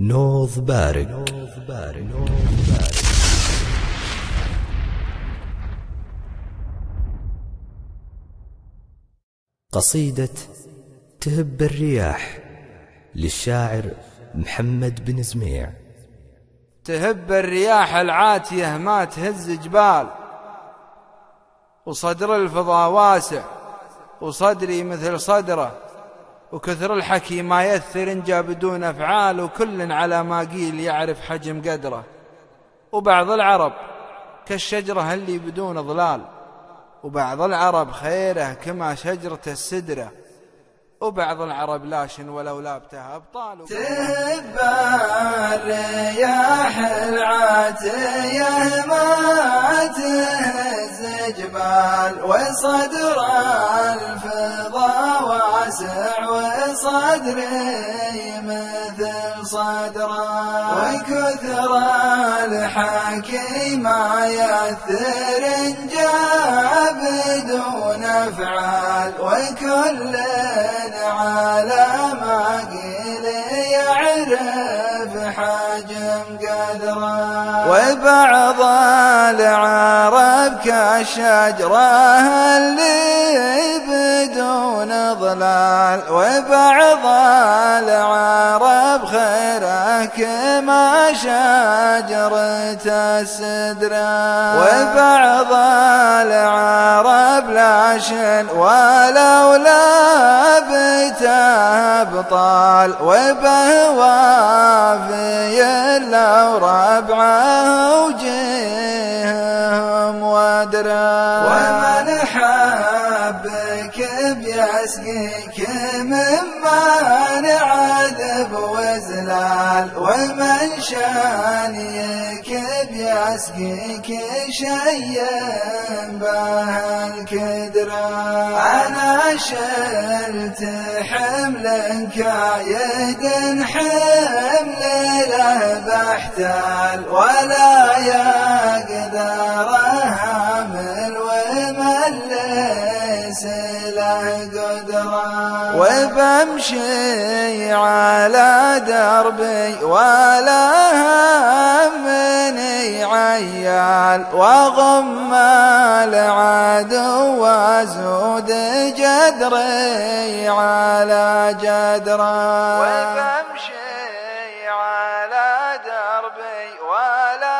نوض بارك. قصيدة تهب الرياح للشاعر محمد بن زميع. تهب الرياح العاتية ما تهز جبال وصدر الفضا واسع وصدري مثل صدره وكثر الحكي ما يثر انجا بدون أفعال وكل على ما قيل يعرف حجم قدره. وبعض العرب كالشجرة اللي بدون ظلال وبعض العرب خيره كما شجرة السدرة. وبعض العرب لاشن ولو لابتها أبطال. تبى الرياح العاتية تهز جبال وصدر الفضا واسع وصدري مثل صدره وكثر الحكي ما يثر جاب بدون افعال وكل على ما قيل يعرف حجم قدره وبعض العرب كالشجرة اللي بدون ظلال وبعض العرب خيره كما شجرة السدرة وبعض العرب لاشن ولو لابته بطال. وبهوافي لو ربعه وجيههم ودرا ومن حبك بيسقيك مما نعذب وزلال. ومن شانيك بيسقيك شيء به الكدرة أنا شلت حمل كايد حمل له بحتال. ولا يقدر حامل ومن ليس له قدرة وبمشي على دربي ولا همني عيال. وغم العدو وزود جدري على جدره وبمشي على دربي ولا